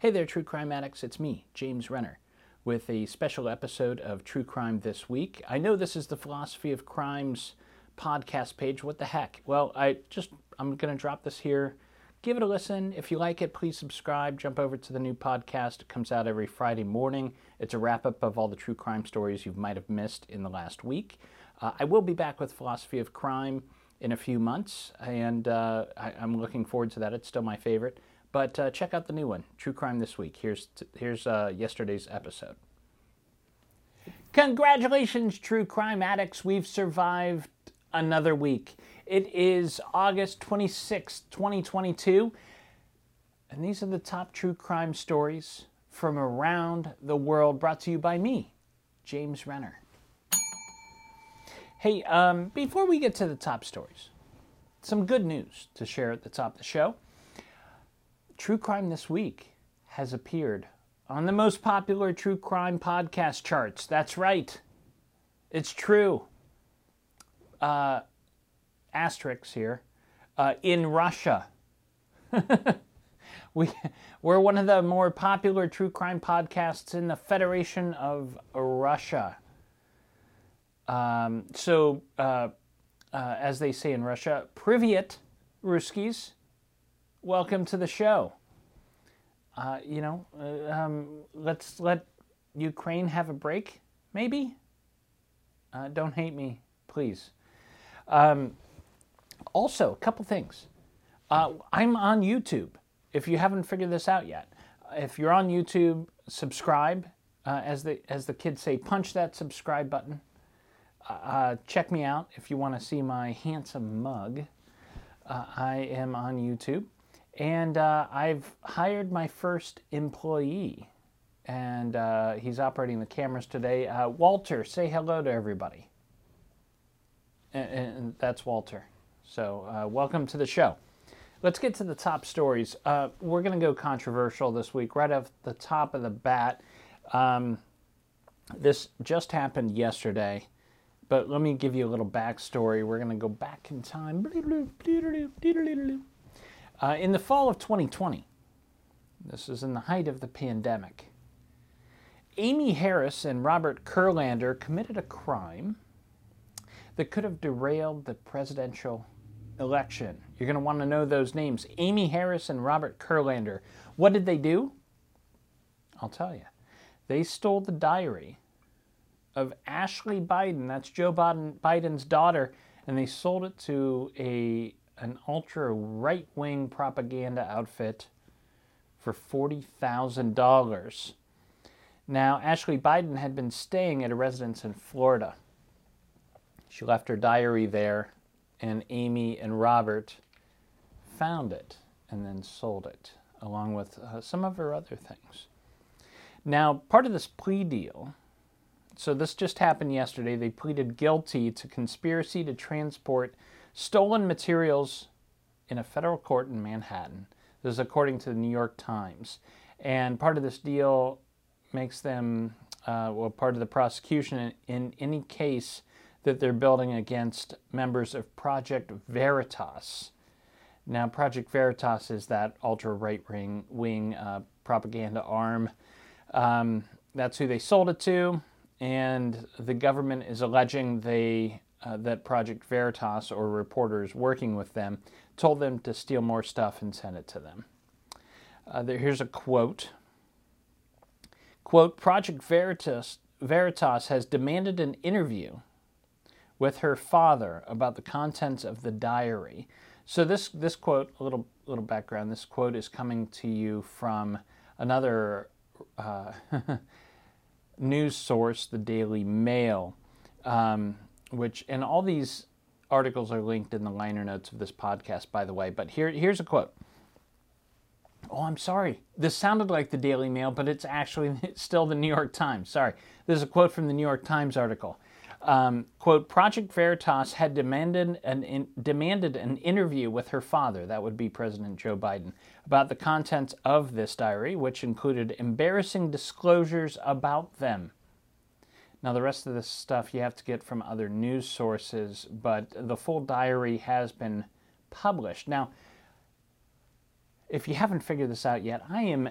Hey there, true crime addicts. It's me, James Renner, with a special episode of True Crime This Week. I know this is the Philosophy of Crimes podcast page. What the heck? Well, I just, I'm going to drop this here. Give it a listen. If you like it, please subscribe. Jump over to the new podcast. It comes out every Friday morning. It's a wrap up of all the true crime stories you might have missed in the last week. Uh, I will be back with Philosophy of Crime in a few months, and uh, I, I'm looking forward to that. It's still my favorite. But uh, check out the new one, True Crime This Week. Here's, t- here's uh, yesterday's episode. Congratulations, true crime addicts. We've survived another week. It is August 26, 2022. And these are the top true crime stories from around the world brought to you by me, James Renner. Hey, um, before we get to the top stories, some good news to share at the top of the show. True Crime This Week has appeared on the most popular true crime podcast charts. That's right. It's true. Uh, asterisks here. Uh, in Russia. we, we're one of the more popular true crime podcasts in the Federation of Russia. Um, so, uh, uh, as they say in Russia, Privyet, Ruskies welcome to the show. Uh, you know, uh, um, let's let Ukraine have a break, maybe. Uh, don't hate me, please. Um, also, a couple things. Uh, I'm on YouTube. If you haven't figured this out yet, if you're on YouTube, subscribe. Uh, as the as the kids say, punch that subscribe button. Uh, check me out if you want to see my handsome mug. I am on YouTube. And uh, I've hired my first employee, and uh, he's operating the cameras today. Uh, Walter, say hello to everybody. And, and that's Walter. So, uh, welcome to the show. Let's get to the top stories. Uh, we're going to go controversial this week, right off the top of the bat. Um, this just happened yesterday, but let me give you a little backstory. We're going to go back in time. Uh, in the fall of 2020, this is in the height of the pandemic, Aimee Harris and Robert Kurlander committed a crime that could have derailed the presidential election. You're going to want to know those names Aimee Harris and Robert Kurlander. What did they do? I'll tell you. They stole the diary of Ashley Biden, that's Joe Biden's daughter, and they sold it to a an ultra right wing propaganda outfit for $40,000. Now, Ashley Biden had been staying at a residence in Florida. She left her diary there, and Aimee and Robert found it and then sold it, along with uh, some of her other things. Now, part of this plea deal, so this just happened yesterday, they pleaded guilty to conspiracy to transport stolen materials in a federal court in Manhattan. This is according to the New York Times. And part of this deal makes them, uh, well, part of the prosecution in, in any case that they're building against members of Project Veritas. Now, Project Veritas is that ultra right wing uh, propaganda arm. Um, that's who they sold it to, and the government is alleging they uh, that Project Veritas or reporters working with them told them to steal more stuff and send it to them. Uh, there, here's a quote. Quote, Project Veritas, Veritas has demanded an interview with her father about the contents of the diary. So this this quote, a little little background. This quote is coming to you from another uh, news source, the Daily Mail, um, which and all these articles are linked in the liner notes of this podcast, by the way. But here here's a quote. Oh, I'm sorry. This sounded like the Daily Mail, but it's actually still the New York Times. Sorry. This is a quote from the New York Times article. Um, quote, Project Veritas had demanded an, in, demanded an interview with her father, that would be President Joe Biden, about the contents of this diary, which included embarrassing disclosures about them. Now, the rest of this stuff you have to get from other news sources, but the full diary has been published. Now, if you haven't figured this out yet, I am,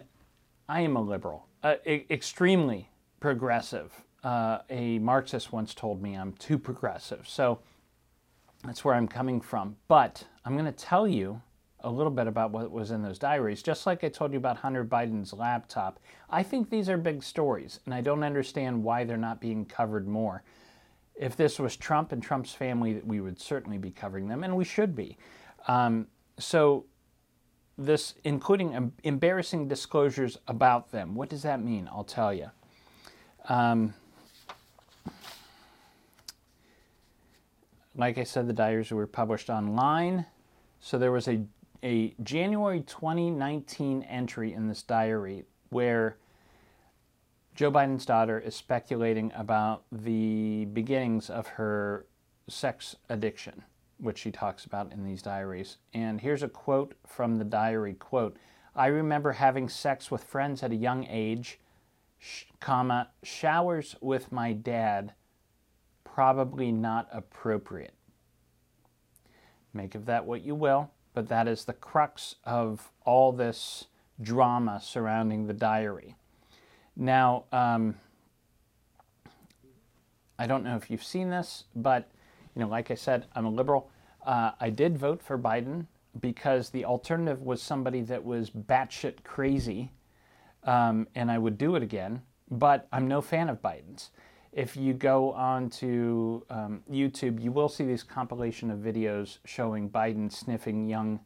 I am a liberal, uh, e- extremely progressive. Uh, a Marxist once told me I'm too progressive. So that's where I'm coming from. But I'm going to tell you a little bit about what was in those diaries. Just like I told you about Hunter Biden's laptop, I think these are big stories, and I don't understand why they're not being covered more. If this was Trump and Trump's family, we would certainly be covering them, and we should be. Um, so, this, including embarrassing disclosures about them, what does that mean? I'll tell you. Um, like I said, the diaries were published online. So there was a, a January 2019 entry in this diary where Joe Biden's daughter is speculating about the beginnings of her sex addiction, which she talks about in these diaries. And here's a quote from the diary quote, I remember having sex with friends at a young age, sh- comma, showers with my dad, probably not appropriate. Make of that what you will, but that is the crux of all this drama surrounding the diary. Now, um, I don't know if you've seen this, but you know, like I said, I'm a liberal. Uh, I did vote for Biden because the alternative was somebody that was batshit crazy, um, and I would do it again. But I'm no fan of Biden's if you go on to um, YouTube, you will see these compilation of videos showing Biden sniffing young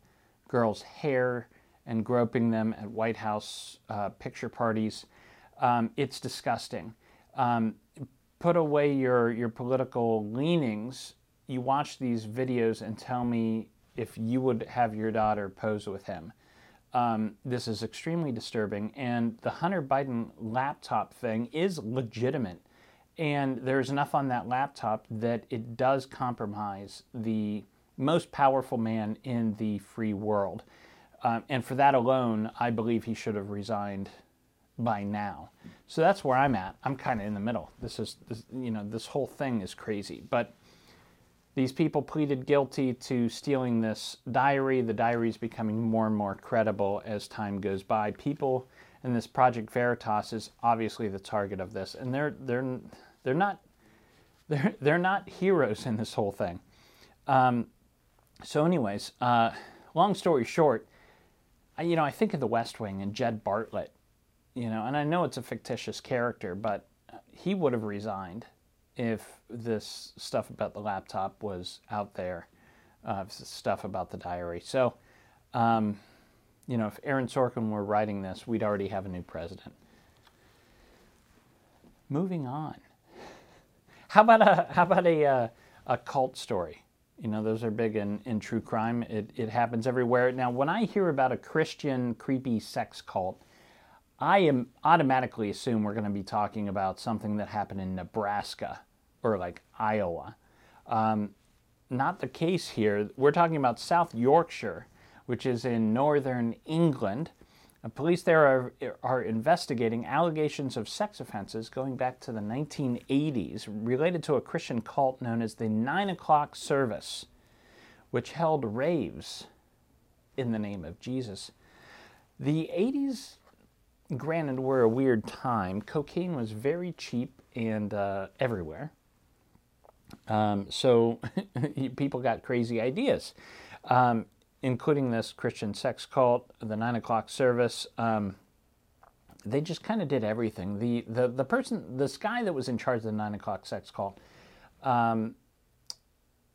girls' hair and groping them at White House uh, picture parties. Um, it's disgusting. Um, put away your, your political leanings. You watch these videos and tell me if you would have your daughter pose with him. Um, this is extremely disturbing, and the Hunter Biden laptop thing is legitimate and there's enough on that laptop that it does compromise the most powerful man in the free world. Um, and for that alone, I believe he should have resigned by now. So that's where I'm at. I'm kind of in the middle. This is, this, you know, this whole thing is crazy. But these people pleaded guilty to stealing this diary. The diary is becoming more and more credible as time goes by. People and this Project Veritas is obviously the target of this, and they're they're they're not they're they're not heroes in this whole thing. Um, so, anyways, uh, long story short, I, you know, I think of The West Wing and Jed Bartlet, you know, and I know it's a fictitious character, but he would have resigned if this stuff about the laptop was out there, uh, stuff about the diary. So. Um, you know, if Aaron Sorkin were writing this, we'd already have a new president. Moving on. How about a how about a uh, a cult story? You know, those are big in, in true crime. It, it happens everywhere. Now, when I hear about a Christian creepy sex cult, I am automatically assume we're going to be talking about something that happened in Nebraska or like Iowa. Um, not the case here. We're talking about South Yorkshire which is in northern England. Uh, police there are, are investigating allegations of sex offenses going back to the 1980s related to a Christian cult known as the Nine O'Clock Service, which held raves in the name of Jesus. The 80s, granted, were a weird time. Cocaine was very cheap and uh, everywhere. Um, so people got crazy ideas, um, including this Christian sex cult, the nine o'clock service. Um, they just kind of did everything. The, the the person, this guy that was in charge of the nine o'clock sex cult, um,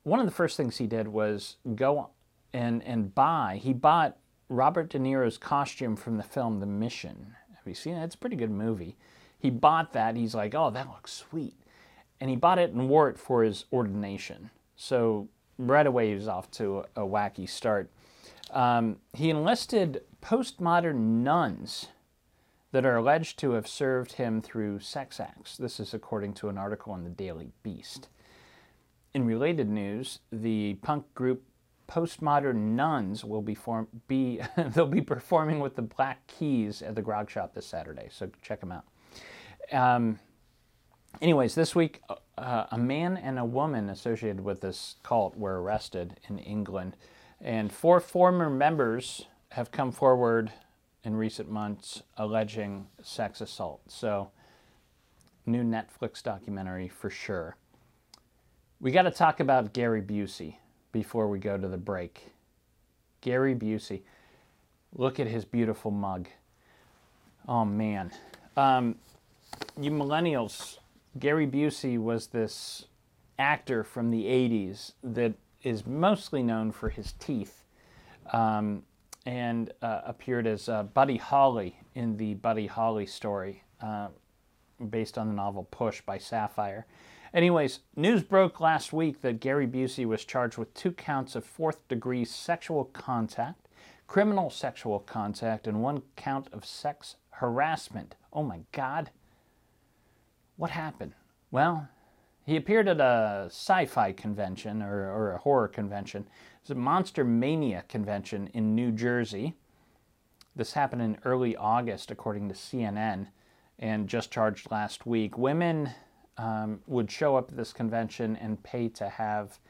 one of the first things he did was go and and buy. He bought Robert De Niro's costume from the film The Mission. Have you seen it? It's a pretty good movie. He bought that. He's like, oh, that looks sweet, and he bought it and wore it for his ordination. So right away he was off to a, a wacky start. Um, he enlisted postmodern nuns that are alleged to have served him through sex acts. This is according to an article in the Daily Beast. In related news, the punk group Postmodern Nuns will be form, be they'll be performing with the Black Keys at the Grog Shop this Saturday. So check them out. Um, anyways, this week uh, a man and a woman associated with this cult were arrested in England, and four former members have come forward in recent months alleging sex assault. So, new Netflix documentary for sure. We got to talk about Gary Busey before we go to the break. Gary Busey. Look at his beautiful mug. Oh, man. Um, you millennials, Gary Busey was this actor from the 80s that is mostly known for his teeth. Um, and uh, appeared as uh, Buddy Holly in the Buddy Holly story, uh, based on the novel Push by Sapphire. Anyways, news broke last week that Gary Busey was charged with two counts of fourth degree sexual contact, criminal sexual contact, and one count of sex harassment. Oh my God. What happened? Well, he appeared at a sci fi convention or, or a horror convention it's a Monster Mania convention in New Jersey. This happened in early August, according to CNN, and just charged last week. Women um, would show up at this convention and pay to have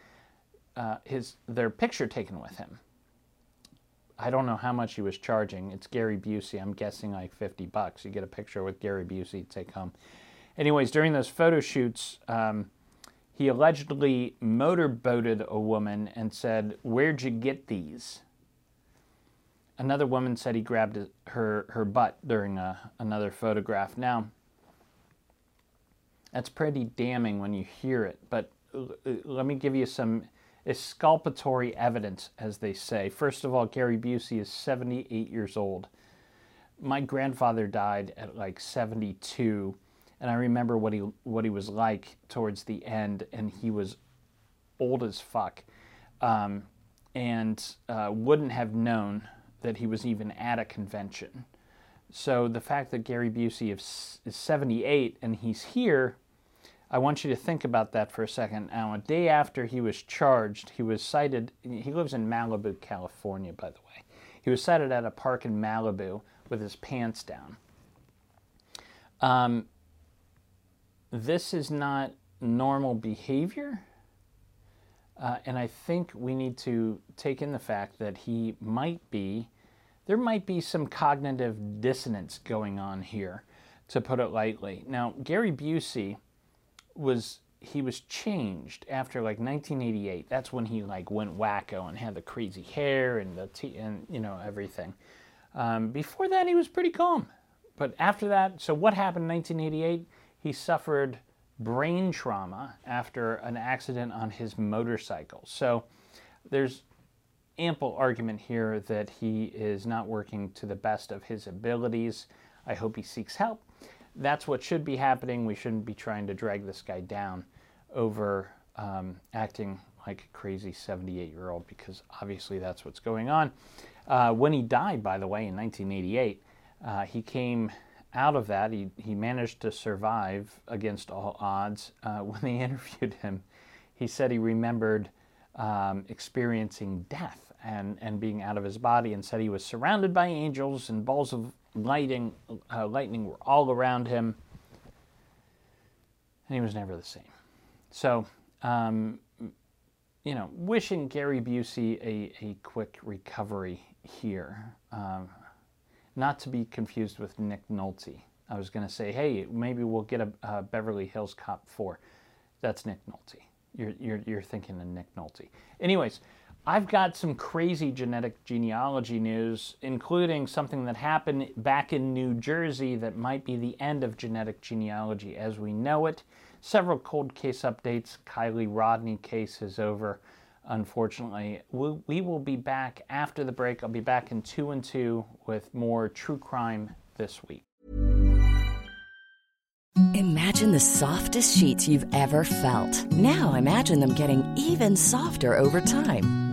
uh, his their picture taken with him. I don't know how much he was charging. It's Gary Busey. I'm guessing like 50 bucks. You get a picture with Gary Busey to take home. Anyways, during those photo shoots, um, he allegedly motorboated a woman and said, Where'd you get these? Another woman said he grabbed her, her butt during a, another photograph. Now, that's pretty damning when you hear it, but let me give you some exculpatory evidence, as they say. First of all, Gary Busey is 78 years old. My grandfather died at like 72 and I remember what he what he was like towards the end, and he was old as fuck, um, and uh, wouldn't have known that he was even at a convention. So the fact that Gary Busey is, is 78 and he's here, I want you to think about that for a second. Now, a day after he was charged, he was cited. He lives in Malibu, California, by the way. He was cited at a park in Malibu with his pants down. Um, this is not normal behavior. Uh, and I think we need to take in the fact that he might be, there might be some cognitive dissonance going on here, to put it lightly. Now, Gary Busey was, he was changed after like 1988. That's when he like went wacko and had the crazy hair and the, t- and you know, everything. Um, before that, he was pretty calm. But after that, so what happened in 1988? He suffered brain trauma after an accident on his motorcycle. So there's ample argument here that he is not working to the best of his abilities. I hope he seeks help. That's what should be happening. We shouldn't be trying to drag this guy down over um, acting like a crazy 78 year old because obviously that's what's going on. Uh, when he died, by the way, in 1988, uh, he came out of that, he, he managed to survive against all odds. Uh, when they interviewed him, he said he remembered um, experiencing death and, and being out of his body and said he was surrounded by angels and balls of lighting, uh, lightning were all around him. And he was never the same. So, um, you know, wishing Gary Busey a, a quick recovery here. Um, not to be confused with Nick Nolte. I was going to say, hey, maybe we'll get a, a, Beverly Hills Cop 4. That's Nick Nolte. you're, you're, you're thinking of Nick Nolte. Anyways, I've got some crazy genetic genealogy news, including something that happened back in New Jersey that might be the end of genetic genealogy as we know it. Several cold case updates. Kiely Rodni case is over, unfortunately. we we will be back after the break. I'll be back in two and two with more true crime this week. Imagine the softest sheets you've ever felt. Now imagine them getting even softer over time.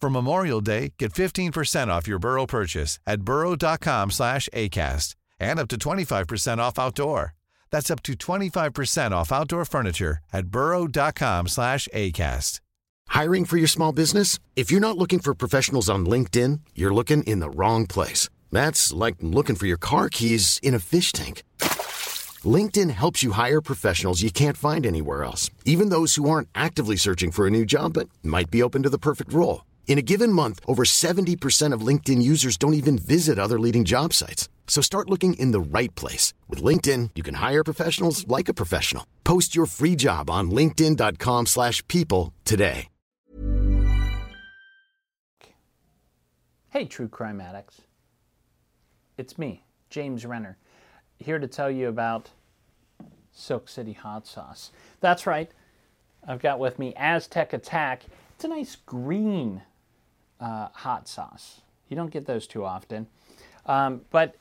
For Memorial Day, get 15% off your Burrow purchase at burrow.com slash ACAST and up to 25% off outdoor. That's up to 25% off outdoor furniture at burrow.com slash ACAST. Hiring for your small business? If you're not looking for professionals on LinkedIn, you're looking in the wrong place. That's like looking for your car keys in a fish tank. LinkedIn helps you hire professionals you can't find anywhere else, even those who aren't actively searching for a new job but might be open to the perfect role. In a given month, over 70% of LinkedIn users don't even visit other leading job sites. So start looking in the right place. With LinkedIn, you can hire professionals like a professional. Post your free job on linkedin.com slash people today. Hey, true crime addicts. It's me, James Renner, here to tell you about Silk City Hot Sauce. That's right. I've got with me Aztec Attack. It's a nice green uh, hot sauce. You don't get those too often. Um, but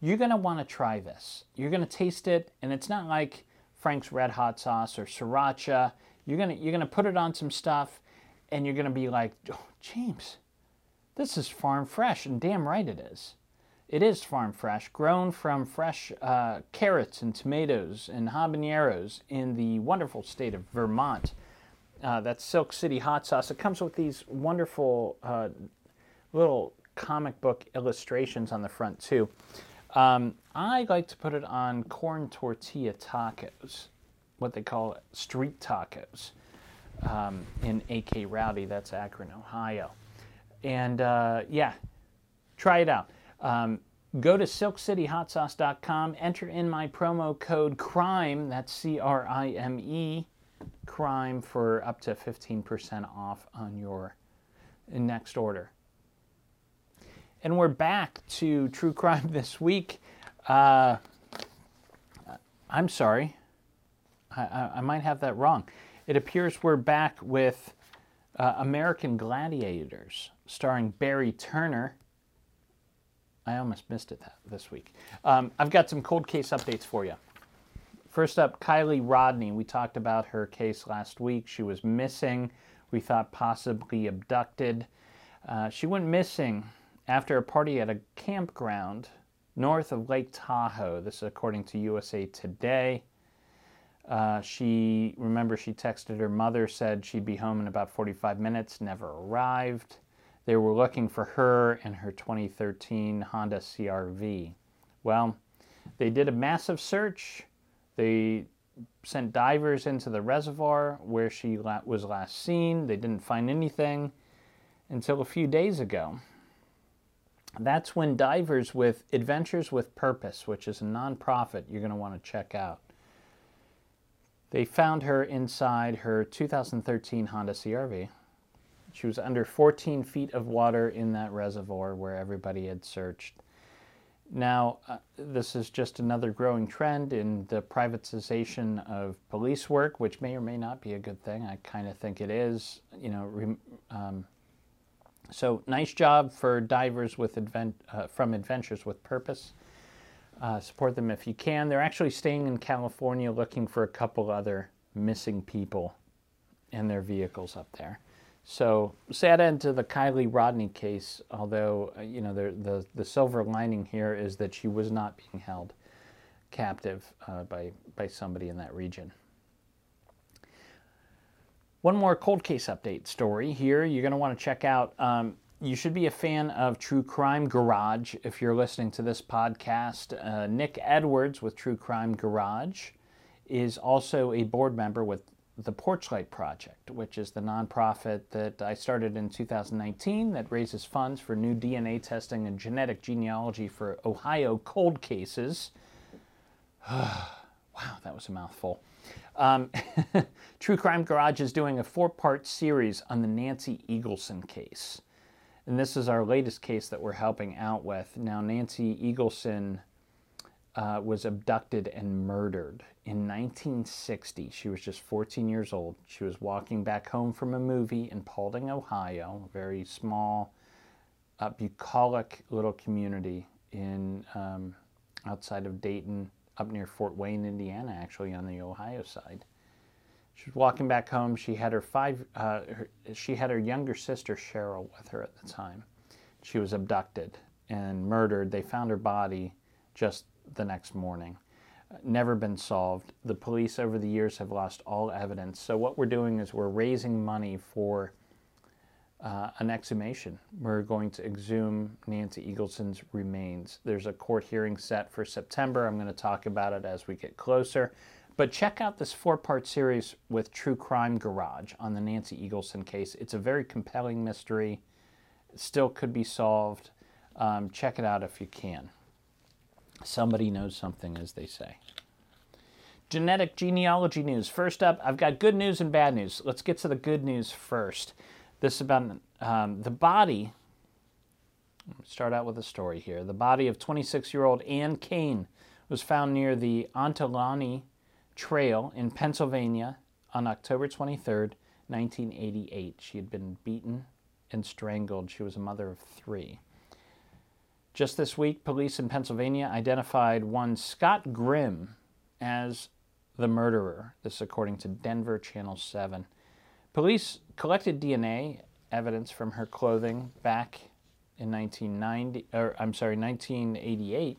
you're going to want to try this. You're going to taste it, and it's not like Frank's Red Hot Sauce or Sriracha. You're going to, you're going to put it on some stuff, and you're going to be like, oh, James, this is farm fresh, and damn right it is. It is farm fresh, grown from fresh uh, carrots and tomatoes and habaneros in the wonderful state of Vermont. Uh, that's Silk City hot sauce. It comes with these wonderful uh, little comic book illustrations on the front too. Um, I like to put it on corn tortilla tacos, what they call street tacos, um, in AK Rowdy. That's Akron, Ohio. And uh, yeah, try it out. Um, go to silkcityhotsauce.com, enter in my promo code CRIME, that's C R I M E crime for up to 15% off on your next order. And we're back to true crime this week. Uh, I'm sorry, I, I, I, might have that wrong. It appears we're back with uh, American Gladiators, starring Barry Turner. I almost missed it that, this week. Um, I've got some cold case updates for you. First up, Kiely Rodni. We talked about her case last week. She was missing. We thought possibly abducted. Uh, she went missing after a party at a campground north of Lake Tahoe. This is according to USA Today. Uh, she, remember, she texted her mother, said she'd be home in about 45 minutes, never arrived. They were looking for her and her 2013 Honda CRV. Well, they did a massive search. They sent divers into the reservoir where she was last seen. They didn't find anything until a few days ago. That's when divers with Adventures with Purpose, which is a nonprofit you're going to want to check out, they found her inside her 2013 Honda CRV. She was under 14 feet of water in that reservoir where everybody had searched. Now, uh, this is just another growing trend in the privatization of police work, which may or may not be a good thing. I kind of think it is. You know, um, so nice job for divers with advent, uh, from Adventures with Purpose. Uh, support them if you can. They're actually staying in California looking for a couple other missing people and their vehicles up there. So sad end to the Kiely Rodni case, although, uh, you know, the, the, the, silver lining here is that she was not being held captive uh, by, by somebody in that region. One more cold case update story here you're going to want to check out. Um, you should be a fan of True Crime Garage if you're listening to this podcast. Uh, Nic Edwards with True Crime Garage is also a board member with the Porchlight Project, which is the nonprofit that I started in 2019 that raises funds for new DNA testing and genetic genealogy for Ohio cold cases. wow, that was a mouthful. Um, True Crime Garage is doing a four part series on the Nancy Eagleson case. And this is our latest case that we're helping out with. Now, Nancy Eagleson uh, was abducted and murdered in 1960. She was just 14 years old. She was walking back home from a movie in Paulding, Ohio, a very small, uh, bucolic little community in um, outside of Dayton, up near Fort Wayne, Indiana, actually on the Ohio side. She was walking back home. She had her five. Uh, her, she had her younger sister Cheryl with her at the time. She was abducted and murdered. They found her body just the next morning never been solved. The police over the years have lost all evidence. So, what we're doing is we're raising money for uh, an exhumation. We're going to exhume Nancy Eagleson's remains. There's a court hearing set for September. I'm going to talk about it as we get closer. But check out this four part series with True Crime Garage on the Nancy Eagleson case. It's a very compelling mystery, it still could be solved. Um, check it out if you can. Somebody knows something, as they say. Genetic genealogy news. First up, I've got good news and bad news. Let's get to the good news first. This is about um, the body. Start out with a story here. The body of 26 year old Ann Kane was found near the Ontelaunee Trail in Pennsylvania on October 23rd, 1988. She had been beaten and strangled. She was a mother of three. Just this week, police in Pennsylvania identified one Scott Grimm as the murderer. This, according to Denver Channel 7. Police collected DNA evidence from her clothing back in 1990, or I'm sorry, 1988.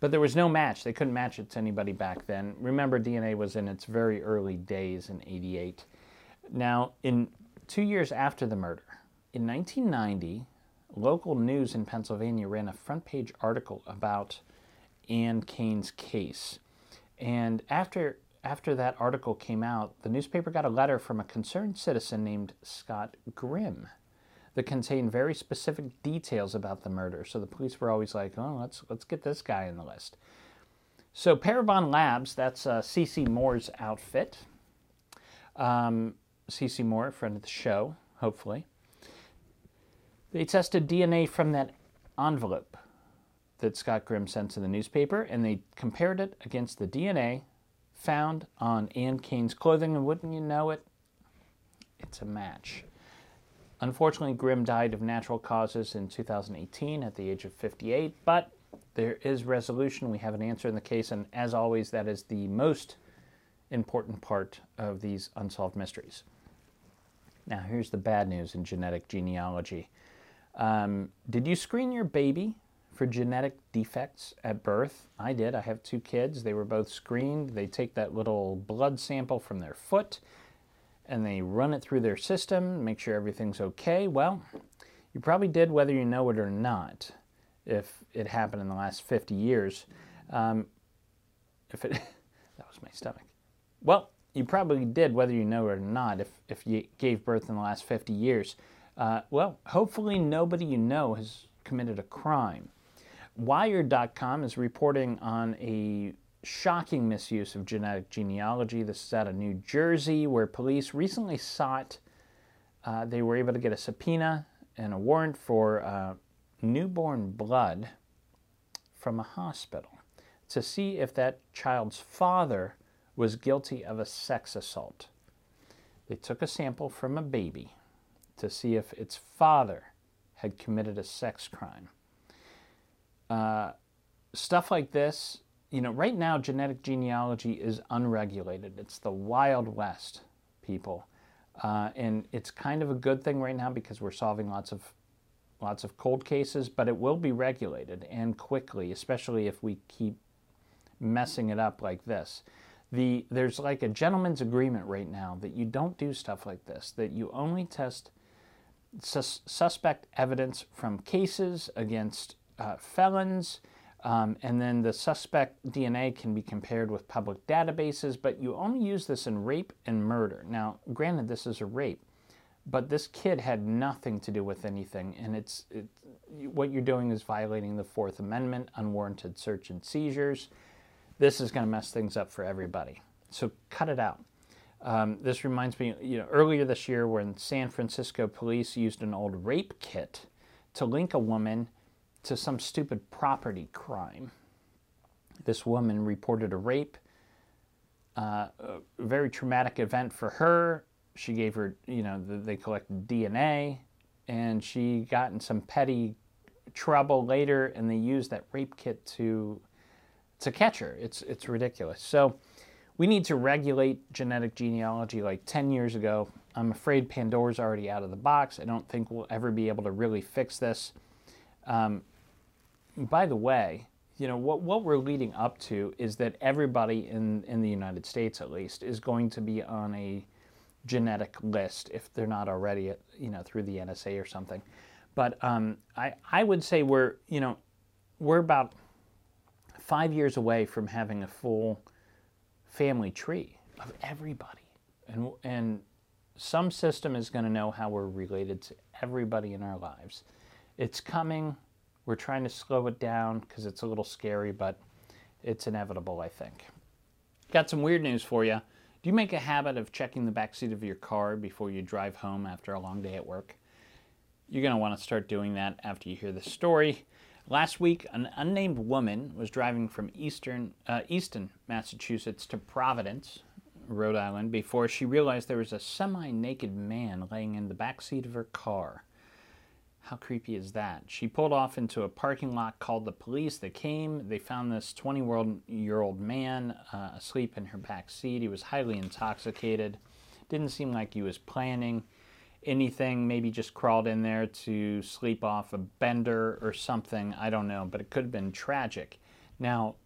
But there was no match. They couldn't match it to anybody back then. Remember, DNA was in its very early days in 88. Now, in two years after the murder, in 1990, local news in Pennsylvania ran a front page article about Ann Kane's case. And after after that article came out, the newspaper got a letter from a concerned citizen named Scott Grimm that contained very specific details about the murder. So the police were always like, "Oh, let's let's get this guy in the list." So Parabon Labs, that's uh, CeCe Moore's outfit. Um, CeCe Moore, friend of the show, hopefully. They tested DNA from that envelope that Scott Grimm sent to the newspaper, and they compared it against the DNA found on Ann Kane's clothing, and wouldn't you know it, it's a match. Unfortunately, Grimm died of natural causes in 2018 at the age of 58, but there is resolution. We have an answer in the case, and as always, that is the most important part of these unsolved mysteries. Now, here's the bad news in genetic genealogy. Um, did you screen your baby for genetic defects at birth. I did. I have two kids. They were both screened. They take that little blood sample from their foot and they run it through their system, make sure everything's okay. Well, you probably did whether you know it or not, if it happened in the last 50 years. Um, if it, that was my stomach. Well, you probably did whether you know it or not if, if you gave birth in the last 50 years. Uh, well, hopefully nobody you know has committed a crime. Wired.com is reporting on a shocking misuse of genetic genealogy. This is out of New Jersey, where police recently sought, uh, they were able to get a subpoena and a warrant for uh, newborn blood from a hospital to see if that child's father was guilty of a sex assault. They took a sample from a baby to see if its father had committed a sex crime. Uh, stuff like this, you know, right now genetic genealogy is unregulated. It's the Wild West, people. Uh, and it's kind of a good thing right now because we're solving lots of lots of cold cases, but it will be regulated and quickly, especially if we keep messing it up like this. The, there's like a gentleman's agreement right now that you don't do stuff like this, that you only test sus- suspect evidence from cases against uh, felons, um, and then the suspect DNA can be compared with public databases, but you only use this in rape and murder. Now, granted, this is a rape, but this kid had nothing to do with anything, and it's it, what you're doing is violating the Fourth Amendment, unwarranted search and seizures. This is going to mess things up for everybody. So cut it out. Um, this reminds me, you know, earlier this year when San Francisco police used an old rape kit to link a woman to some stupid property crime. This woman reported a rape, uh, a very traumatic event for her. She gave her, you know, they collected DNA, and she got in some petty trouble later, and they used that rape kit to to catch her. It's it's ridiculous. So we need to regulate genetic genealogy like 10 years ago. I'm afraid Pandora's already out of the box. I don't think we'll ever be able to really fix this. Um, by the way, you know what what we're leading up to is that everybody in in the United States at least is going to be on a genetic list if they're not already you know through the NSA or something. But um, I I would say we're you know we're about five years away from having a full family tree of everybody. And, and some system is going to know how we're related to everybody in our lives. It's coming. We're trying to slow it down because it's a little scary, but it's inevitable, I think. Got some weird news for you. Do you make a habit of checking the backseat of your car before you drive home after a long day at work? You're going to want to start doing that after you hear this story. Last week, an unnamed woman was driving from Eastern, uh, Easton, Massachusetts to Providence, Rhode Island, before she realized there was a semi naked man laying in the back seat of her car. How creepy is that? She pulled off into a parking lot, called the police. They came. They found this 20 year old man uh, asleep in her back seat. He was highly intoxicated. Didn't seem like he was planning anything, maybe just crawled in there to sleep off a bender or something. I don't know, but it could have been tragic. Now,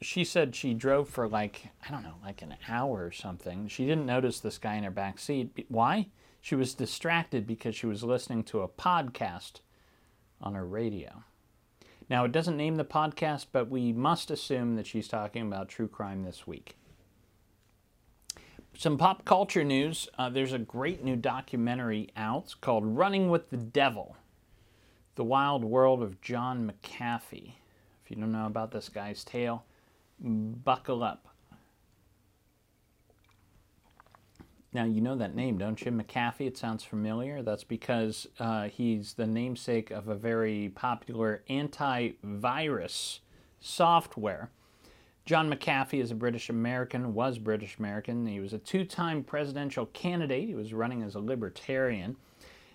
she said she drove for like, I don't know, like an hour or something. She didn't notice this guy in her back seat. Why? She was distracted because she was listening to a podcast on her radio. Now, it doesn't name the podcast, but we must assume that she's talking about true crime this week. Some pop culture news. Uh, there's a great new documentary out called Running with the Devil The Wild World of John McAfee. If you don't know about this guy's tale, buckle up. Now, you know that name, don't you? McAfee, it sounds familiar. That's because uh, he's the namesake of a very popular antivirus software John McAfee is a British American, was British American. He was a two time presidential candidate. He was running as a libertarian.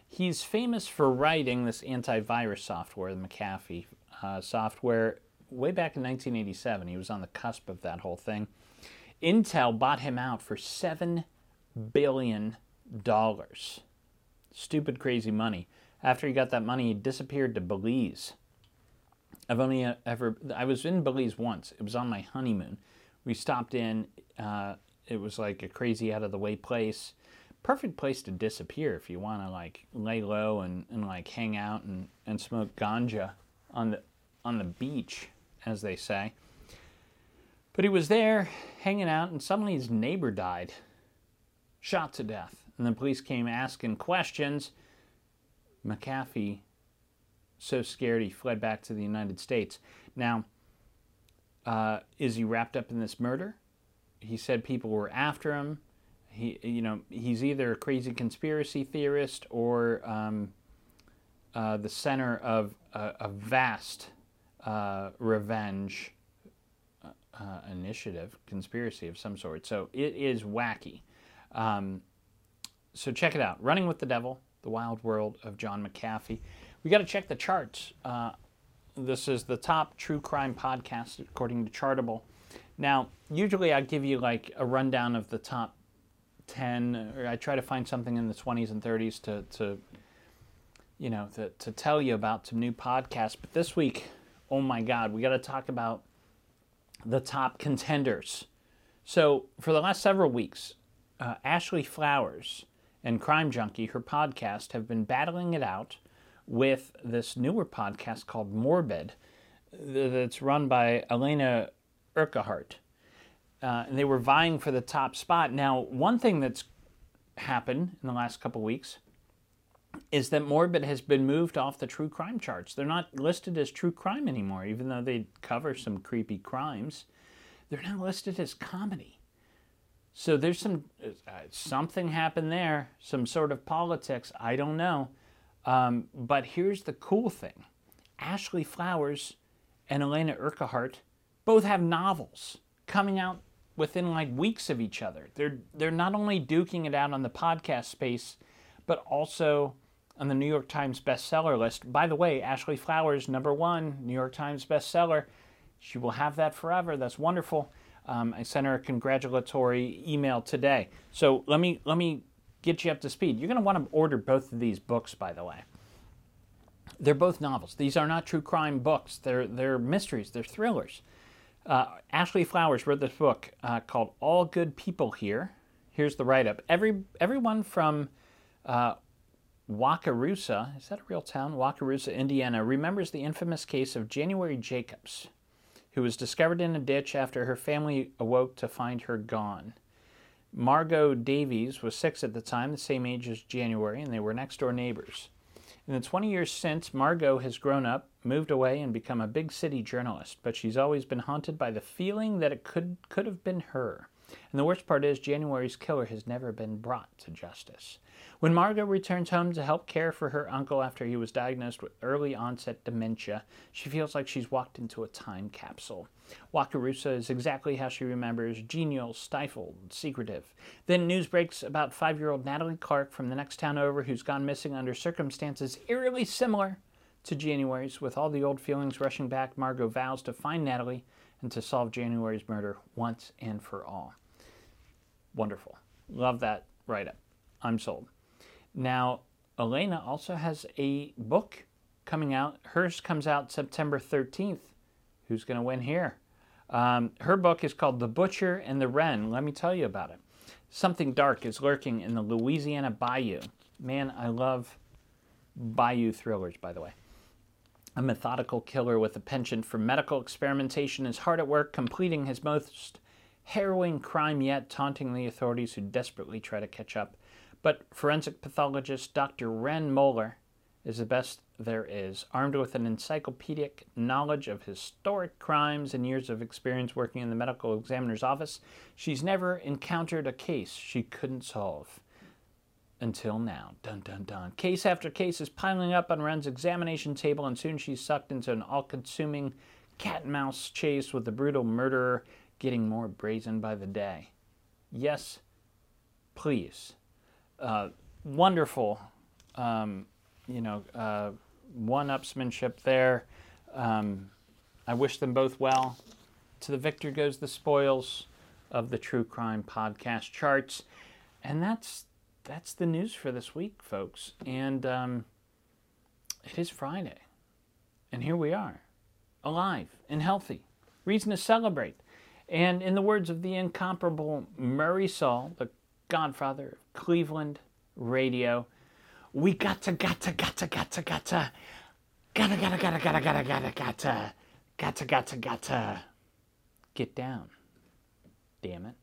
He's famous for writing this antivirus software, the McAfee uh, software, way back in 1987. He was on the cusp of that whole thing. Intel bought him out for $7 billion. Stupid, crazy money. After he got that money, he disappeared to Belize. I've only ever, I was in Belize once. It was on my honeymoon. We stopped in, uh, it was like a crazy out of the way place. Perfect place to disappear if you want to like lay low and, and like hang out and, and smoke ganja on the on the beach, as they say. But he was there hanging out, and suddenly his neighbor died, shot to death. And the police came asking questions. McAfee, so scared he fled back to the United States. Now, uh, is he wrapped up in this murder? He said people were after him. He, you know, he's either a crazy conspiracy theorist or um, uh, the center of a, a vast uh, revenge uh, uh, initiative, conspiracy of some sort. So it is wacky. Um, so check it out Running with the Devil, The Wild World of John McAfee. We got to check the charts. Uh, this is the top true crime podcast according to Chartable. Now, usually I give you like a rundown of the top 10, or I try to find something in the 20s and 30s to, to you know, to, to tell you about some new podcasts. But this week, oh my God, we got to talk about the top contenders. So, for the last several weeks, uh, Ashley Flowers and Crime Junkie, her podcast, have been battling it out with this newer podcast called Morbid that's run by Alaina Urquhart. Uh, and they were vying for the top spot. Now, one thing that's happened in the last couple weeks is that Morbid has been moved off the true crime charts. They're not listed as true crime anymore, even though they cover some creepy crimes. They're now listed as comedy. So there's some uh, something happened there, some sort of politics. I don't know. Um, but here's the cool thing: Ashley Flowers and Alaina Urquhart both have novels coming out within like weeks of each other. They're they're not only duking it out on the podcast space, but also on the New York Times bestseller list. By the way, Ashley Flowers, number one New York Times bestseller. She will have that forever. That's wonderful. Um, I sent her a congratulatory email today. So let me let me get you up to speed. You're going to want to order both of these books, by the way. They're both novels. These are not true crime books. They're they're mysteries. They're thrillers. Uh, Ashley Flowers wrote this book uh, called "All Good People Here." Here's the write-up. Every everyone from uh, Wakarusa, is that a real town? Wakarusa, Indiana, remembers the infamous case of January Jacobs who was discovered in a ditch after her family awoke to find her gone. Margot Davies was six at the time, the same age as January, and they were next door neighbors. In the 20 years since, Margot has grown up, moved away, and become a big city journalist, but she's always been haunted by the feeling that it could, could have been her. And the worst part is, January's killer has never been brought to justice. When Margot returns home to help care for her uncle after he was diagnosed with early onset dementia, she feels like she's walked into a time capsule. Wakarusa is exactly how she remembers genial, stifled, secretive. Then news breaks about five year old Natalie Clark from the next town over who's gone missing under circumstances eerily similar to January's. With all the old feelings rushing back, Margot vows to find Natalie and to solve January's murder once and for all. Wonderful. Love that write up. I'm sold. Now, Alaina also has a book coming out. Hers comes out September 13th. Who's going to win here? Um, her book is called The Butcher and the Wren. Let me tell you about it. Something dark is lurking in the Louisiana bayou. Man, I love bayou thrillers, by the way. A methodical killer with a penchant for medical experimentation is hard at work completing his most harrowing crime yet, taunting the authorities who desperately try to catch up. But forensic pathologist Dr. Wren Moeller is the best there is, armed with an encyclopedic knowledge of historic crimes and years of experience working in the medical examiner's office. She's never encountered a case she couldn't solve. Until now. Dun dun dun. Case after case is piling up on Wren's examination table, and soon she's sucked into an all consuming cat and mouse chase with the brutal murderer getting more brazen by the day. Yes, please uh, wonderful, um, you know, uh, one-upsmanship there. Um, I wish them both well. To the victor goes the spoils of the true crime podcast charts, and that's that's the news for this week, folks. And um, it is Friday, and here we are. alive and healthy. Reason to celebrate. And in the words of the incomparable Murray Saul, the godfather of Cleveland radio, we gotta, gotta, gotta, gotta, gotta, gotta, gotta, gotta, gotta, gotta, gotta, gotta, gotta, gotta, gotta, get down. Damn it.